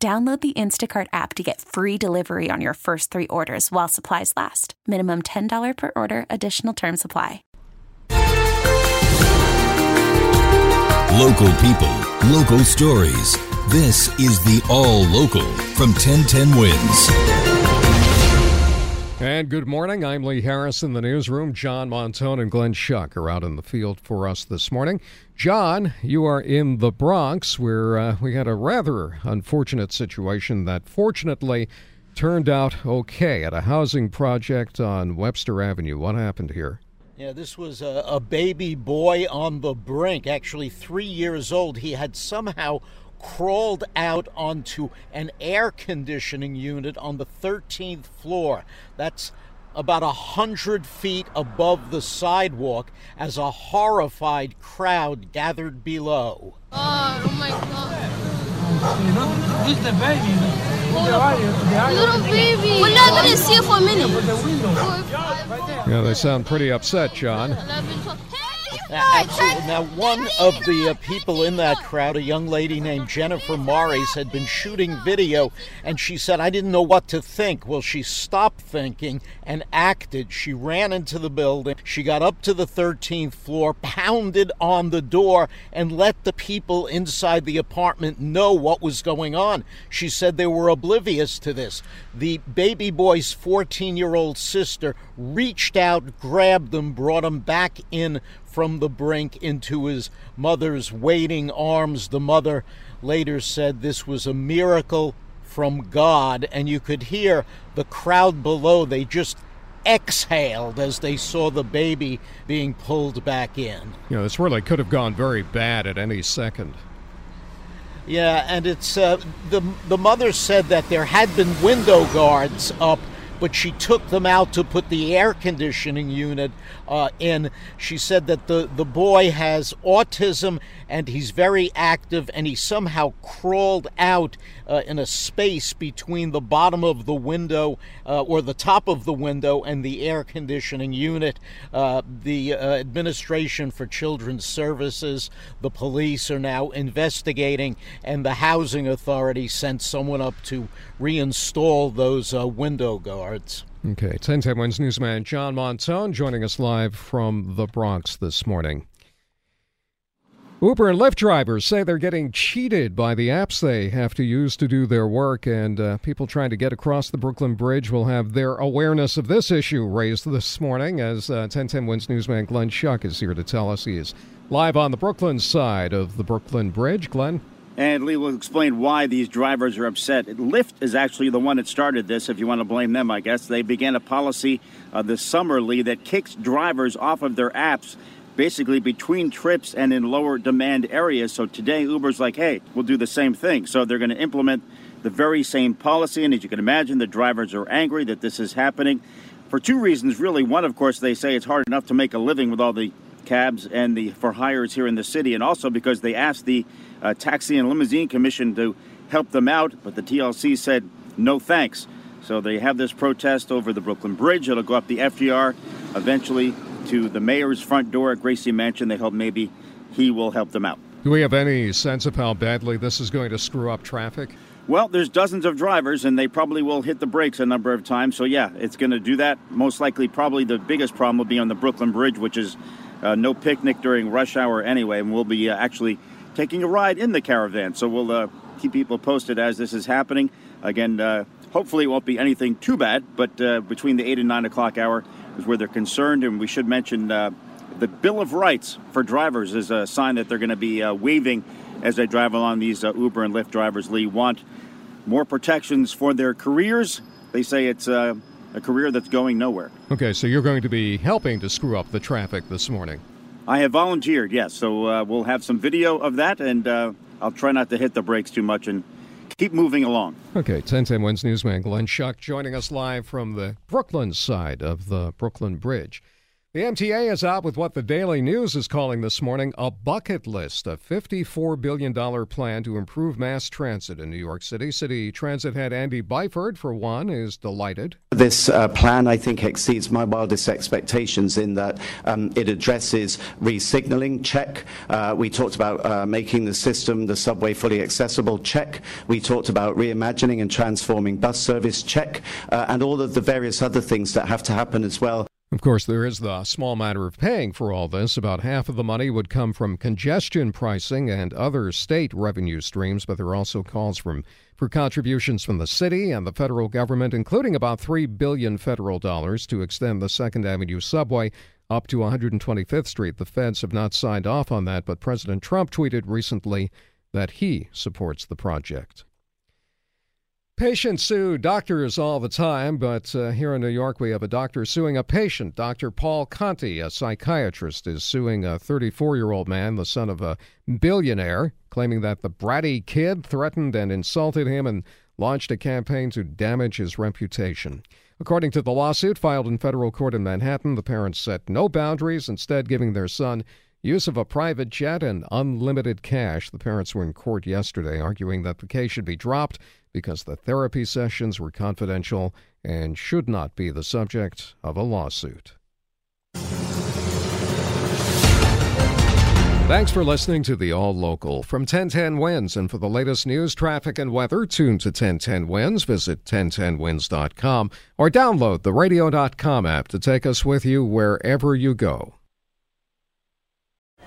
Download the Instacart app to get free delivery on your first three orders while supplies last. Minimum $10 per order, additional term supply. Local people, local stories. This is the All Local from 1010 Wins. And good morning. I'm Lee Harris in the newsroom. John Montone and Glenn Schuck are out in the field for us this morning. John, you are in the Bronx where uh, we had a rather unfortunate situation that fortunately turned out okay at a housing project on Webster Avenue. What happened here? Yeah, this was a, a baby boy on the brink, actually three years old. He had somehow crawled out onto an air conditioning unit on the 13th floor. That's about a hundred feet above the sidewalk as a horrified crowd gathered below. Oh, oh my god. This is the baby. Little baby. We're not gonna see it for a minute. Yeah, they sound pretty upset, John. Absolutely. Now, one of the uh, people in that crowd, a young lady named Jennifer Morris, had been shooting video, and she said, I didn't know what to think. Well, she stopped thinking and acted. She ran into the building. She got up to the 13th floor, pounded on the door, and let the people inside the apartment know what was going on. She said they were oblivious to this. The baby boy's 14 year old sister reached out, grabbed them, brought them back in from the brink into his mother's waiting arms. The mother later said this was a miracle from God, and you could hear the crowd below. They just exhaled as they saw the baby being pulled back in. Yeah, this really could have gone very bad at any second. Yeah, and it's uh, the the mother said that there had been window guards up but she took them out to put the air conditioning unit uh, in. She said that the, the boy has autism and he's very active, and he somehow crawled out uh, in a space between the bottom of the window uh, or the top of the window and the air conditioning unit. Uh, the uh, Administration for Children's Services, the police are now investigating, and the Housing Authority sent someone up to reinstall those uh, window guards. Okay, 1010 Wins newsman John Montone joining us live from the Bronx this morning. Uber and Lyft drivers say they're getting cheated by the apps they have to use to do their work, and uh, people trying to get across the Brooklyn Bridge will have their awareness of this issue raised this morning as uh, 1010 Wins newsman Glenn Schuck is here to tell us he is live on the Brooklyn side of the Brooklyn Bridge. Glenn? And Lee will explain why these drivers are upset. Lyft is actually the one that started this, if you want to blame them, I guess. They began a policy uh, this summer, Lee, that kicks drivers off of their apps basically between trips and in lower demand areas. So today, Uber's like, hey, we'll do the same thing. So they're going to implement the very same policy. And as you can imagine, the drivers are angry that this is happening for two reasons, really. One, of course, they say it's hard enough to make a living with all the cabs and the for hires here in the city, and also because they asked the uh, Taxi and Limousine Commission to help them out, but the TLC said no thanks. So they have this protest over the Brooklyn Bridge. It'll go up the FDR eventually to the mayor's front door at Gracie Mansion. They hope maybe he will help them out. Do we have any sense of how badly this is going to screw up traffic? Well, there's dozens of drivers, and they probably will hit the brakes a number of times. So, yeah, it's going to do that. Most likely, probably the biggest problem will be on the Brooklyn Bridge, which is uh, no picnic during rush hour anyway, and we'll be uh, actually taking a ride in the caravan. So, we'll uh, keep people posted as this is happening. Again, uh, hopefully, it won't be anything too bad, but uh, between the 8 and 9 o'clock hour is where they're concerned. And we should mention uh, the Bill of Rights for drivers is a sign that they're going to be waving as they drive along. These Uber and Lyft drivers, Lee, want more protections for their careers. They say it's a career that's going nowhere. Okay, so you're going to be helping to screw up the traffic this morning. I have volunteered, yes. So uh, we'll have some video of that, and uh, I'll try not to hit the brakes too much and keep moving along. Okay, 1010 Wins newsman Glenn Schuck joining us live from the Brooklyn side of the Brooklyn Bridge. The MTA is out with what the Daily News is calling this morning a bucket list, a $54 billion plan to improve mass transit in New York City. City Transit head Andy Byford, for one, is delighted. This uh, plan, I think, exceeds my wildest expectations in that um, it addresses re-signaling, check. Uh, we talked about uh, making the system, the subway, fully accessible, check. We talked about reimagining and transforming bus service, check. Uh, and all of the various other things that have to happen as well. Of course, there is the small matter of paying for all this. About half of the money would come from congestion pricing and other state revenue streams, but there are also calls from for contributions from the city and the federal government, including about 3 billion federal dollars to extend the 2nd Avenue subway up to 125th Street. The feds have not signed off on that, but President Trump tweeted recently that he supports the project. Patients sue doctors all the time, but uh, here in New York, we have a doctor suing a patient. Dr. Paul Conti, a psychiatrist, is suing a 34 year old man, the son of a billionaire, claiming that the bratty kid threatened and insulted him and launched a campaign to damage his reputation. According to the lawsuit filed in federal court in Manhattan, the parents set no boundaries, instead, giving their son use of a private jet and unlimited cash. The parents were in court yesterday arguing that the case should be dropped because the therapy sessions were confidential and should not be the subject of a lawsuit. Thanks for listening to the All Local from 1010 Wins. And for the latest news, traffic, and weather, tune to 1010 Wins. Visit 1010wins.com or download the radio.com app to take us with you wherever you go.